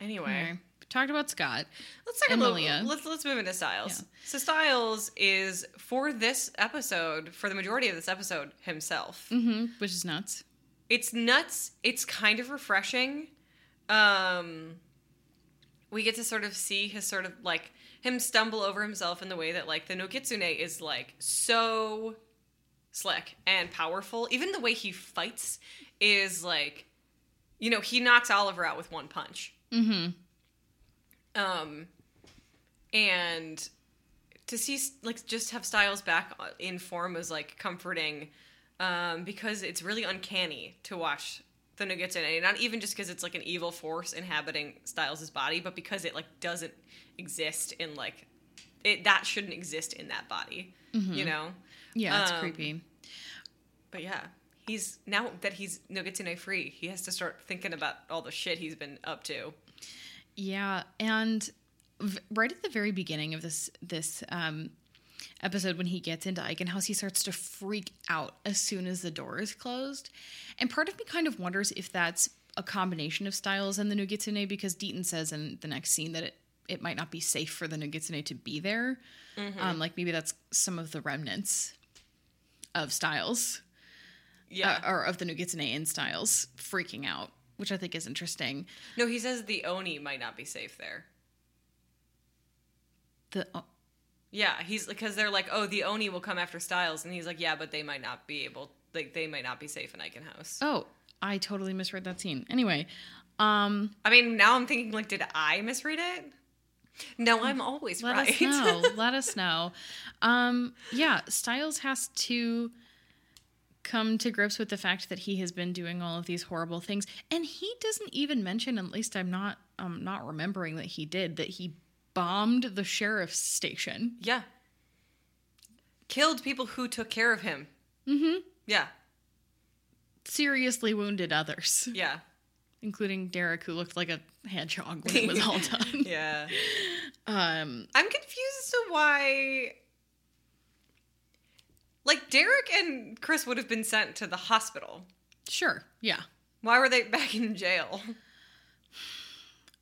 Anyway, Anyway, talked about Scott. let's talk And about Malia. let's let's move into Stiles. Yeah. So Stiles is for this episode, for the majority of this episode, himself. hmm which is nuts. It's nuts. It's kind of refreshing. Um. We get to sort of see his sort of like him stumble over himself in the way that like the Nogitsune is like so slick and powerful. Even the way he fights is like, you know, he knocks Oliver out with one punch. Mm-hmm. Um, and to see like just have Stiles back in form was like comforting, um, because it's really uncanny to watch the Nogitsune. Not even just because it's like an evil force inhabiting Stiles's body, but because it like doesn't exist in like it that shouldn't exist in that body. You know. Yeah, it's Um, creepy. But yeah, he's now that he's Nogitsune free, he has to start thinking about all the shit he's been up to. Yeah, and v- right at the very beginning of this this um, episode, when he gets into Eichen House, he starts to freak out as soon as the door is closed. And part of me kind of wonders if that's a combination of Stiles and the Nogitsune, because Deaton says in the next scene that it it might not be safe for the Nogitsune to be there. Um, like maybe that's some of the remnants of Stiles Yeah. uh, or of the Nogitsune in Stiles freaking out, which I think is interesting. no, he says the Oni might not be safe there. The uh, Yeah, he's because they're like, oh, the Oni will come after Stiles, and he's like, yeah, but they might not be able, like, they might not be safe in Eichen House. Oh, I totally misread that scene. Anyway, um, I mean, now I'm thinking, like, did I misread it? No, I'm always let right. us know. (laughs) let us know. Um, yeah, Stiles has to come to grips with the fact that he has been doing all of these horrible things, and he doesn't even mention. At least I'm not. I'm not remembering that he did that. He bombed the sheriff's station. yeah. Killed people who took care of him. Mm-hmm. Yeah, Seriously wounded others, yeah, including Derek, who looked like a hedgehog when it was all (laughs) done. yeah. (laughs) Um, I'm confused as to why. Like, Derek and Chris would have been sent to the hospital. sure, yeah. Why were they (laughs) back in jail?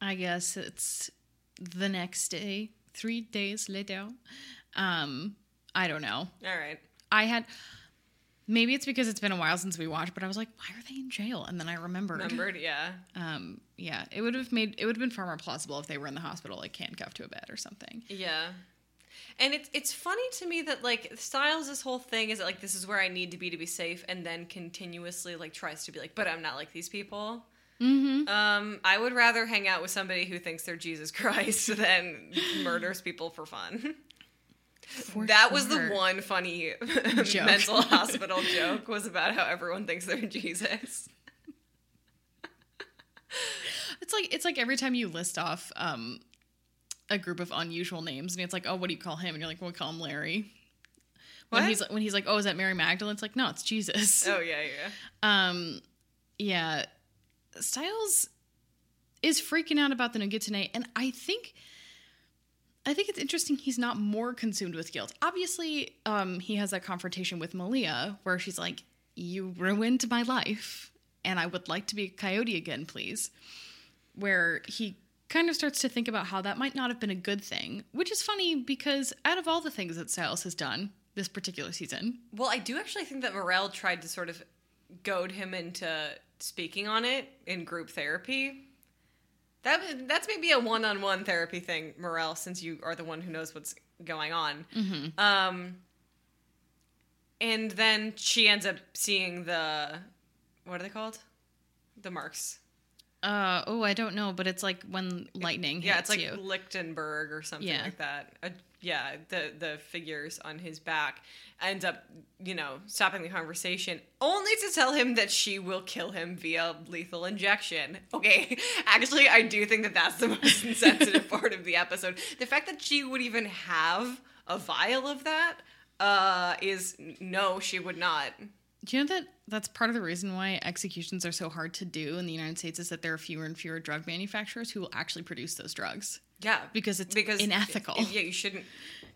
I guess it's the next day, three days later. Um, I don't know. All right. I had Maybe it's because it's been a while since we watched, but I was like, why are they in jail? And then I remembered. Remembered, yeah. (laughs) Um, yeah, it would have made it would have been far more plausible if they were in the hospital, like handcuffed to a bed or something. Yeah. And it's it's funny to me that like Stiles this whole thing is that like this is where I need to be to be safe and then continuously like tries to be like, but I'm not like these people. Mm-hmm. Um, I would rather hang out with somebody who thinks they're Jesus (laughs) Christ than murders people for fun. that was the one funny (laughs) mental (laughs) hospital joke was about how everyone thinks they're Jesus. It's like it's like every time you list off um, a group of unusual names, and it's like, oh, what do you call him? And you're like, well, we call him Larry. When What? he's when he's like, oh, is that Mary Magdalene? It's like, no, it's Jesus. Oh yeah, yeah. (laughs) Um, yeah, Stiles is freaking out about the Nogitsune, and I think, I think it's interesting he's not more consumed with guilt. Obviously, um, he has that confrontation with Malia where she's like, "You ruined my life, and I would like to be a coyote again, please." Where he kind of starts to think about how that might not have been a good thing, which is funny because out of all the things that Styles has done this particular season, Well, I do actually think that Morrell tried to sort of goad him into speaking on it in group therapy. That that's maybe a one-on-one therapy thing, Morrell, since you are the one who knows what's going on. Um, and then she ends up seeing the what are they called? The marks. Uh oh, I don't know, but it's like when lightning Yeah, hits it's like you. Lichtenberg or something Yeah. like that. Uh, yeah, the the figures on his back end up, you know, stopping the conversation, only to tell him that she will kill him via lethal injection. Okay, (laughs) actually, I do think that that's the (laughs) most insensitive part of the episode. The fact that she would even have a vial of that uh, is no, she would not. Do you know that that's part of the reason why executions are so hard to do in the United States is that there are fewer and fewer drug manufacturers who will actually produce those drugs Yeah, because it's because unethical. Yeah, you shouldn't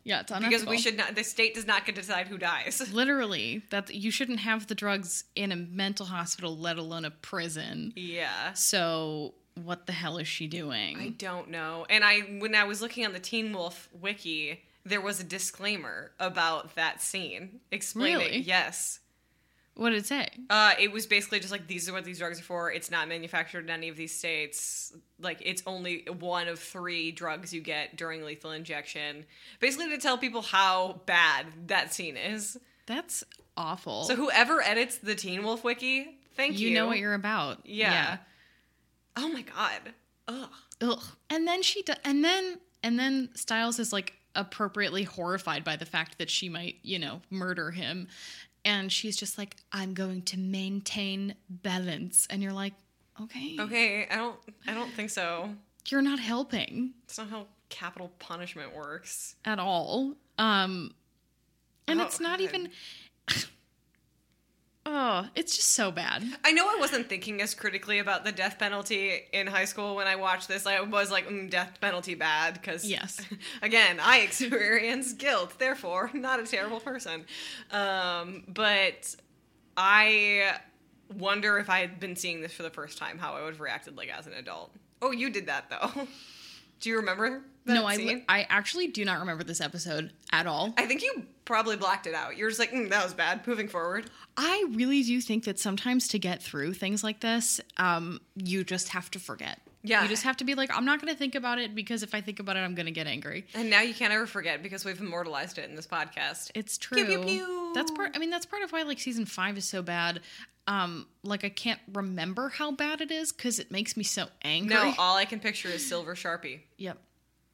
yeah, it's unethical. because we should not. The state does not get to decide who dies. (laughs) literally that you shouldn't have the drugs in a mental hospital, let alone a prison. Yeah. So what the hell is she doing? I don't know. And I when I was looking on the Teen Wolf wiki, there was a disclaimer about that scene explaining Really? yes. What did it say? Uh, it was basically just like these are what these drugs are for. It's not manufactured in any of these states. Like it's only one of three drugs you get during lethal injection. Basically to tell people how bad that scene is. That's awful. So whoever edits the Teen Wolf wiki, thank you. you know what you're about. Yeah. Oh my god. Ugh. Ugh. And then she do- and then and then Stiles is like appropriately horrified by the fact that she might, you know, murder him. And she's just like, I'm going to maintain balance. And you're like, okay. Okay, I don't I don't think so. You're not helping it's not how capital punishment works. at all. Um and Oh, it's not even Oh, it's just so bad. I know I wasn't thinking as critically about the death penalty in high school when I watched this. I was like, mm, death penalty bad because Yes. (laughs) again, I experience guilt, therefore (laughs) not a terrible person. Um, but I wonder if I had been seeing this for the first time, how I would have reacted like as an adult. Oh, you did that though. (laughs) Do you remember? That no, I, I actually do not remember this episode at all. I think you probably blacked it out. You're just like, mm, that was bad. Moving forward. I really do think that sometimes to get through things like this, um, you just have to forget. Yeah. You just have to be like, I'm not going to think about it because if I think about it, I'm going to get angry. And now you can't ever forget because we've immortalized it in this podcast. It's true. Pew, pew, pew. That's part. I mean, that's part of why like season five is so bad. Um, like I can't remember how bad it is because it makes me so angry. No, all I can picture is Silver Sharpie. Yep.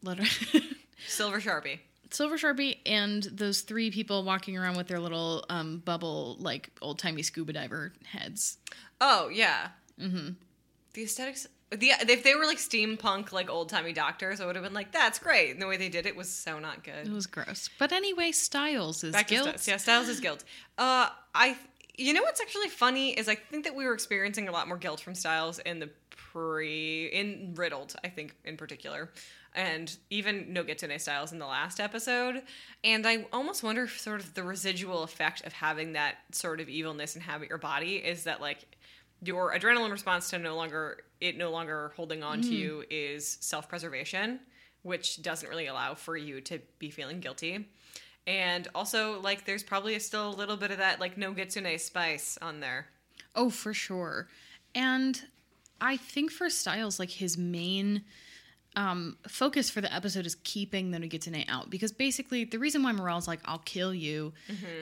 Literally. (laughs) Silver Sharpie. Silver Sharpie and those three people walking around with their little um, bubble, like old timey scuba diver heads. Oh yeah. Mm-hmm. The aesthetics. The if they were like steampunk, like old timey doctors, I would have been like, "That's great." And the way they did it was so not good. It was gross. But anyway, Stiles is Back guilt. Stiles. Yeah, Stiles is guilt. Uh, I. You know what's actually funny is I think that we were experiencing a lot more guilt from Stiles in the pre in Riddled, I think in particular, and even No Get to Stiles in the last episode. And I almost wonder if sort of the residual effect of having that sort of evilness inhabit your body is that like your adrenaline response to no longer it no longer holding on to mm-hmm. you is self-preservation which doesn't really allow for you to be feeling guilty And also, like, there's probably still a little bit of that, like, Nogitsune spice on there. Oh, for sure. And I think for Stiles, like his main um, focus for the episode is keeping the Nogitsune out because basically the reason why Morrell's like I'll kill you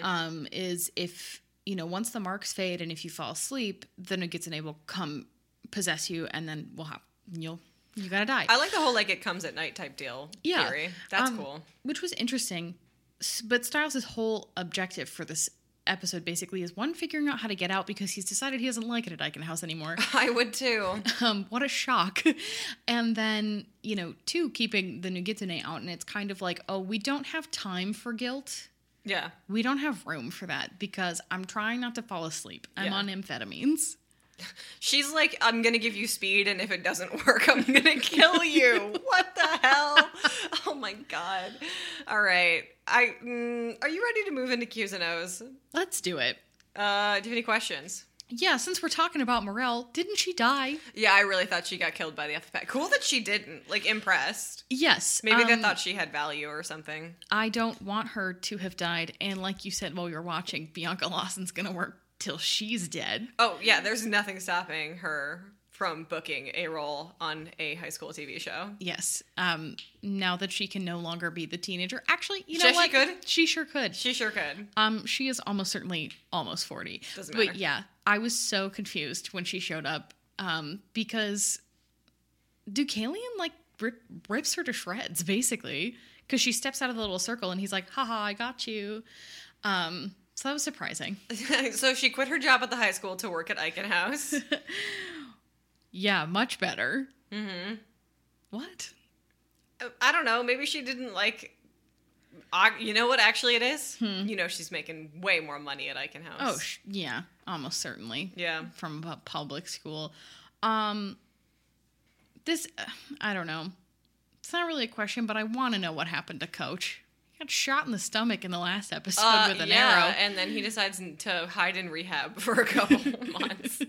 um, is if you know once the marks fade and if you fall asleep, the Nogitsune will come possess you and then we'll have you'll you gotta die. I like the whole, like, it comes at night type deal Yeah. theory. That's Um, cool. which was interesting. But Stiles' whole objective for this episode basically is one figuring out how to get out because he's decided he doesn't like it at Eichen House anymore. (laughs) I would too. (laughs) um, what a shock. (laughs) And then, you know, two, keeping the Nogitsune out. And it's kind of like, oh, we don't have time for guilt. Yeah. We don't have room for that because I'm trying not to fall asleep. I'm Yeah. on amphetamines. She's like, I'm gonna give you speed, and if it doesn't (laughs) work, I'm gonna kill you. (laughs) what the hell? Oh my god. All right. I mm, are you ready to move into Q's and O's? Let's do it. Uh, do you have any questions? Yeah, since we're talking about Morrell, didn't she die? Yeah, I really thought she got killed by the FFP. Cool that she didn't. Like impressed. Yes. Maybe they um, thought she had value or something. I don't want her to have died. And like you said while you're watching, Bianca Lawson's going to work till she's dead. Oh yeah, there's nothing stopping her from booking a role on a high school TV show. Yes. Um, now that she can no longer be the teenager. Actually, you know she what? could. She sure could. She sure could. Um, she is almost certainly almost 40. Doesn't But matter. yeah, I was so confused when she showed up um, because Deucalion, like, rip, rips her to shreds, basically. Because she steps out of the little circle and he's like, haha, I got you. Um, so that was surprising. (laughs) so she quit her job at the high school to work at Eichen House. (laughs) Yeah, much better. Mm-hmm. What? I don't know. Maybe she didn't like. You know what? Actually, it is. You know, she's making way more money at. Hmm. Oh, sh- yeah, almost certainly. yeah. From a public school. Um, this, uh, I don't know. It's not really a question, but I want to know what happened to Coach. Got shot in the stomach in the last episode Uh, with an yeah, arrow. and then he decides to hide in rehab (laughs) for a couple (laughs) months.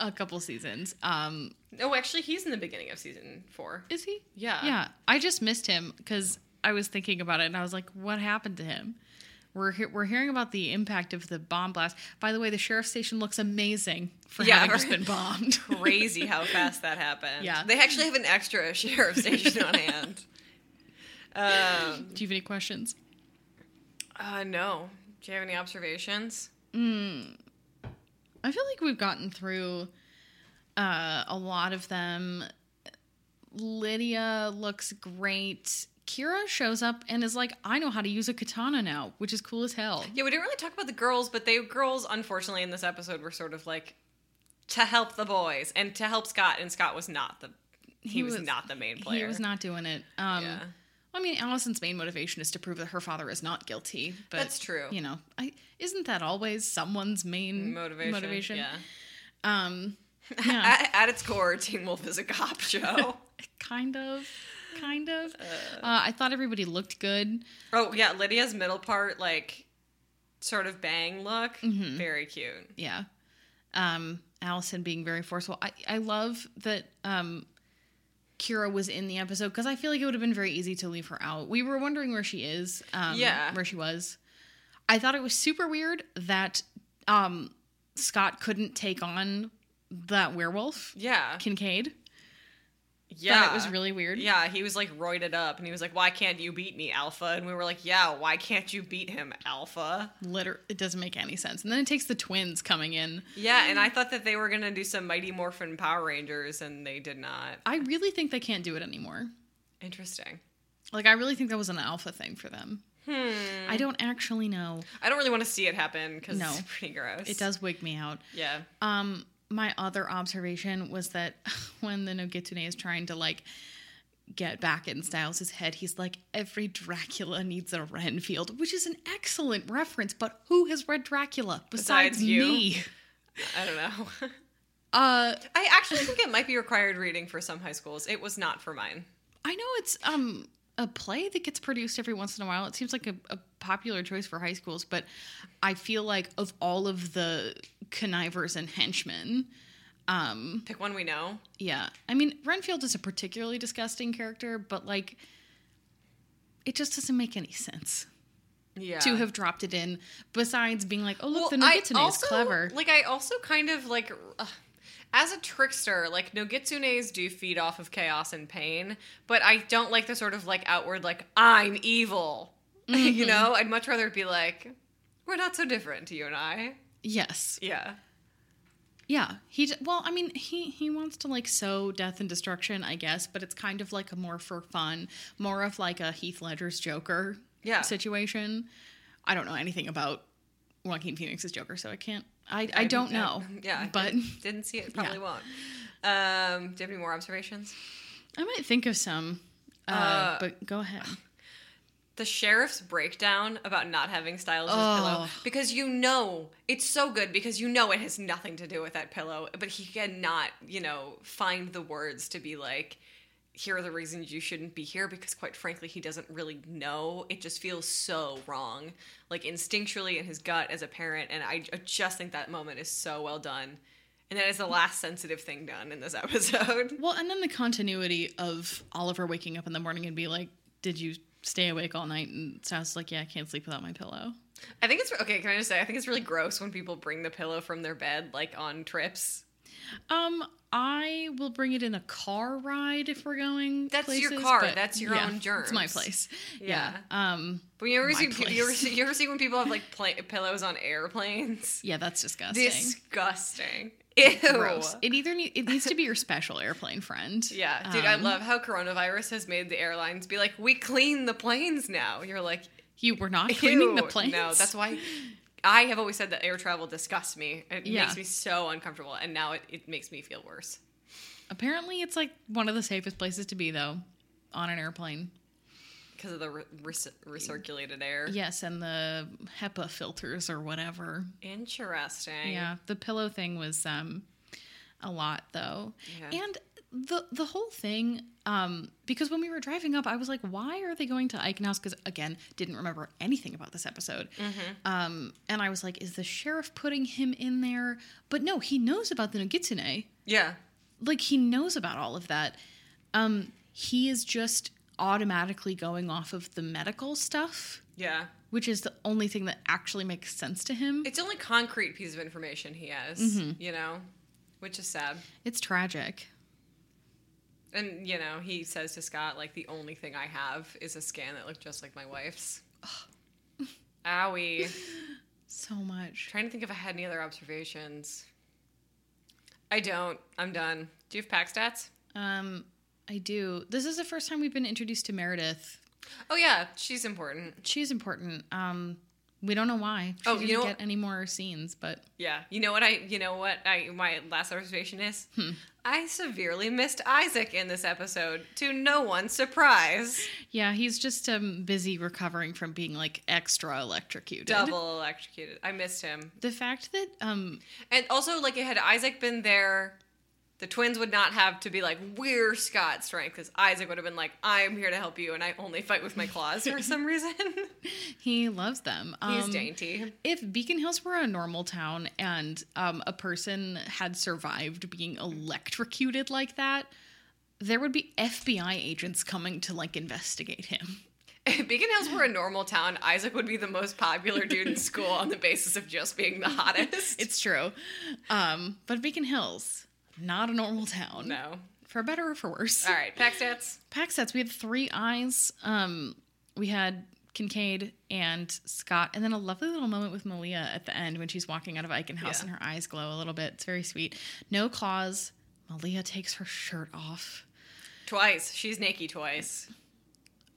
a couple seasons. Um, Oh, actually, he's in the beginning of season four. is he? Yeah. Yeah, I just missed him because I was thinking about it and I was like, what happened to him? We're he- we're hearing about the impact of the bomb blast. By the way, the sheriff's station looks amazing for Yeah, having just been bombed. (laughs) Crazy how fast that happened. Yeah. They actually have an extra sheriff station on hand. Um, (laughs) Do you have any questions? uh, no. Do you have any observations? I feel like we've gotten through uh, a lot of them. Lydia looks great. Kira shows up and is like, I know how to use a katana now, which is cool as hell. Yeah, we didn't really talk about the girls, but they girls, unfortunately, in this episode were sort of like to help the boys and to help Scott, and Scott was not the he, was, not the main player. He was not doing it. Um, Yeah. I mean, Allison's main motivation is to prove that her father is not guilty. But, That's true. You know, I, isn't that always someone's main motivation. motivation? Yeah. Um, (laughs) yeah, At, at its core, Teen Wolf is a cop (laughs) show. kind of, kind of. Uh, I thought everybody looked good. oh yeah, Lydia's middle part, like sort of bang look, Mm-hmm. very cute. Yeah. Um, Allison being very forceful. I, I love that um, Kira was in the episode because I feel like it would have been very easy to leave her out. We were wondering where she is. Um, Yeah. Where she was. I thought it was super weird that um, Scott couldn't take on that werewolf, Yeah, Kincaid. Yeah, Thought it was really weird. Yeah, he was like roided up, and he was like, "Why can't you beat me, Alpha?" And we were like, "Yeah, why can't you beat him, Alpha?" Liter- it doesn't make any sense. And then it takes the twins coming in. Yeah, and I thought that they were gonna do some Mighty Morphin Power Rangers, and they did not. I really think they can't do it anymore. Interesting. Like, I really think that was an alpha thing for them. Hmm. I don't actually know. I don't really want to see it happen because No. it's pretty gross. It does wig me out. Yeah. Um, my other observation was that (laughs) when the Nogitsune is trying to like get back in Stiles' head, he's like, every Dracula needs a Renfield, which is an excellent reference, but who has read Dracula besides, Besides you. me? I don't know. (laughs) Uh I actually think it might be required reading for some high schools. It was not for mine. I know it's um a play that gets produced every once in a while. It seems like a, a popular choice for high schools, but I feel like of all of the connivers and henchmen, um, Pick one we know. Yeah. I mean, Renfield is a particularly disgusting character, but like it just doesn't make any sense. Yeah. to have dropped it in. Besides being like, oh look, the I Nogitsune is clever. Like I also kind of like uh, as a trickster, like Nogitsunes do feed off of chaos and pain, but I don't like the sort of like outward like I'm evil. (laughs) Mm-hmm. you know, I'd much rather be like we're not so different, you and I. yes, Yeah. yeah. He well, I mean, he he wants to like sow death and destruction, I guess, but it's kind of like a more for fun, more of like a Heath Ledger's Joker Yeah. situation. I don't know anything about Joaquin Phoenix's Joker, so I can't. I, I don't know. (laughs) Yeah, but didn't, see it. (laughs) Probably won't. Um, do you have any more observations? I might think of some. Uh, Uh, but go ahead. The sheriff's breakdown about not having Stiles' Oh. pillow because you know it's so good because you know it has nothing to do with that pillow, but he cannot, you know, find the words to be like, here are the reasons you shouldn't be here because quite frankly he doesn't really know. It just feels so wrong, like instinctually in his gut as a parent, and I, I just think that moment is so well done. And that is the last sensitive thing done in this (laughs) episode. Well, and then the continuity of Oliver waking up in the morning and be like, "Did you stay awake all night?" And Stiles is like, "Yeah, I can't sleep without my pillow." I think it's okay. Can I just say I think it's really gross when people bring the pillow from their bed like on trips. Um, I will bring it in a car ride if we're going. That's your car. That's your yeah, own It's my place. Yeah. Yeah. Um. But you ever see pe- you ever see you ever see when people have like (laughs) pla- pillows on airplanes? Yeah, that's disgusting. Disgusting. Ew. Gross. It either need, it needs to be your special airplane friend. (laughs) Yeah, dude, I Um, love how coronavirus has made the airlines be like, we clean the planes now. You're like, You were not cleaning the planes. No, that's why I have always said that air travel disgusts me. It Yeah. makes me so uncomfortable, and now it, it makes me feel worse. Apparently, it's like one of the safest places to be though, on an airplane. Because of the re- recirculated air. Yes, and the HEPA filters or whatever. Interesting. Yeah, the pillow thing was um a lot though. Yeah. And the the whole thing um because when we were driving up I was like why are they going to Eichen cuz again didn't remember anything about this episode. Um and I was like is the sheriff putting him in there? But no, he knows about the Nogitsune. Yeah. Like he knows about all of that. Um he is just automatically going off of the medical stuff, Yeah. which is the only thing that actually makes sense to him. It's the only concrete piece of information he has, you know, which is sad. It's tragic. And, you know, he says to Scott, like, the only thing I have is a scan that looked just like my wife's. Owie. (laughs) So much. Trying to think if I had any other observations. I don't. I'm done. Do you have pack stats? Um, I do. This is the first time we've been introduced to Meredith. Oh, yeah. She's important. She's important. Um, we don't know why. She Oh, didn't you know get any more scenes, but Yeah. You know what I, you know what I, my last observation is? Hmm. I severely missed Isaac in this episode, to no one's surprise. yeah, he's just um busy recovering from being like extra electrocuted. Double electrocuted. I missed him. The fact that um And also, like, had Isaac been there, the twins would not have to be like, we're Scott's strength, because Isaac would have been like, I'm here to help you, and I only fight with my claws for some reason. (laughs) he loves them. He's Um, dainty. If Beacon Hills were a normal town and um, a person had survived being electrocuted like that, there would be FBI agents coming to like investigate him. If Beacon Hills were a normal town, Isaac would be the most popular dude in school on the basis of just being the hottest. (laughs) It's true. Um, but Beacon Hills, not a normal town. no. For better or for worse. All right, pack stats. Pack sets, we had three eyes. Um, we had Kincaid and Scott, and then a lovely little moment with Malia at the end when she's walking out of Eichen House Yeah. and her eyes glow a little bit. It's very sweet. No claws. Malia takes her shirt off. Twice. She's naked twice.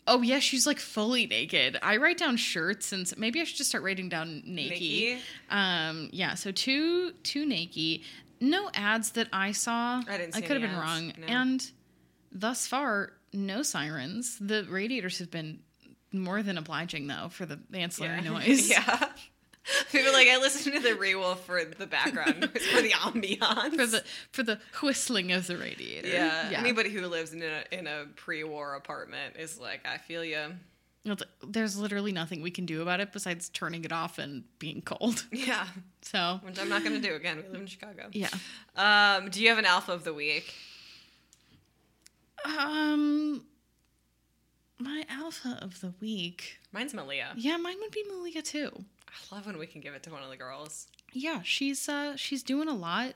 Oh yeah, she's like fully naked. I write down shirts, and maybe I should just start writing down naked. Naked? Um, yeah. So two two naked. No ads that I saw. I didn't see I could have been ads, wrong. no. And thus far, no sirens. The radiators have been more than obliging though for the ancillary (laughs) noise. yeah. People are like, I listen to the Rewolf for the background noise, (laughs) for the ambiance. For the for the whistling of the radiator. yeah. Anybody who lives in a in a pre-war apartment is like, I feel you. There's literally nothing we can do about it besides turning it off and being cold. (laughs) Yeah. So Which I'm not gonna do again. We live in Chicago. yeah. Um, do you have an alpha of the week? Um, my alpha of the week. Mine's Malia. Yeah, mine would be Malia too. I love when we can give it to one of the girls. Yeah, she's uh she's doing a lot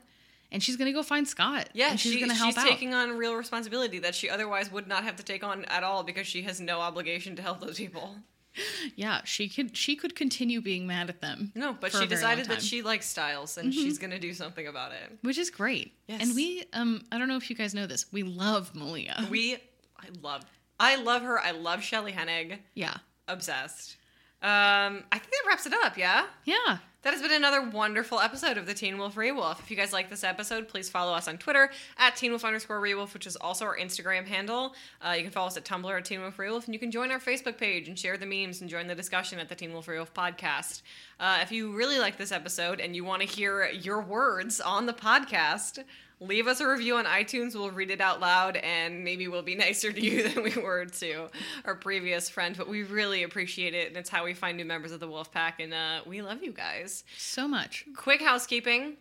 and she's gonna go find Scott. Yeah, and she's she- gonna help she's out. taking on real responsibility that she otherwise would not have to take on at all because she has no obligation to help those people. (laughs) yeah, she could she could continue being mad at them. No, but she decided that. Mm-hmm. she likes Stiles and she's going to do something about it. which is great. Yes. And we um I don't know if you guys know this. We love Malia. We, I love, I love her. I love Shelley Hennig. yeah. Obsessed. Um, I think that wraps it up. Yeah. Yeah. That has been another wonderful episode of the Teen Wolf Rewolf. If you guys like this episode, please follow us on Twitter at Teen Wolf underscore Rewolf, which is also our Instagram handle. Uh, you can follow us at Tumblr at Teen Wolf Rewolf, and you can join our Facebook page and share the memes and join the discussion at the Teen Wolf Rewolf podcast. Uh, if you really like this episode and you want to hear your words on the podcast, leave us a review on iTunes. We'll read it out loud, and maybe we'll be (laughs) nicer to you than we were to our previous friend. But we really appreciate it, and it's how we find new members of the Wolf Pack, and uh, we love you guys So much. quick housekeeping.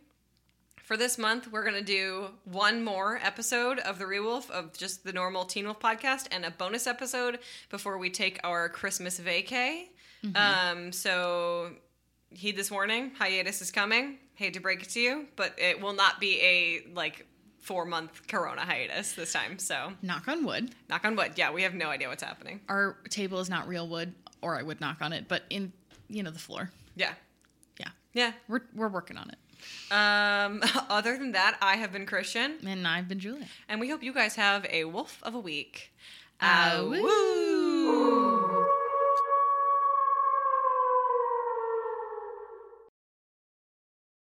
For this month, we're going to do one more episode of The Rewolf of just the normal Teen Wolf podcast and a bonus episode before we take our Christmas vacay. Um, so, heed this warning hiatus is coming. Hate to break it to you, but it will not be a like four month corona hiatus this time. So, Knock on wood. knock on wood. Yeah, we have no idea what's happening. Our table is not real wood, or I would knock on it, but in you know the floor. Yeah. Yeah. Yeah. We're we're working on it. Um, (laughs) other than that, I have been Christian. And I've been Julia. And we hope you guys have a wolf of a week. Awoo.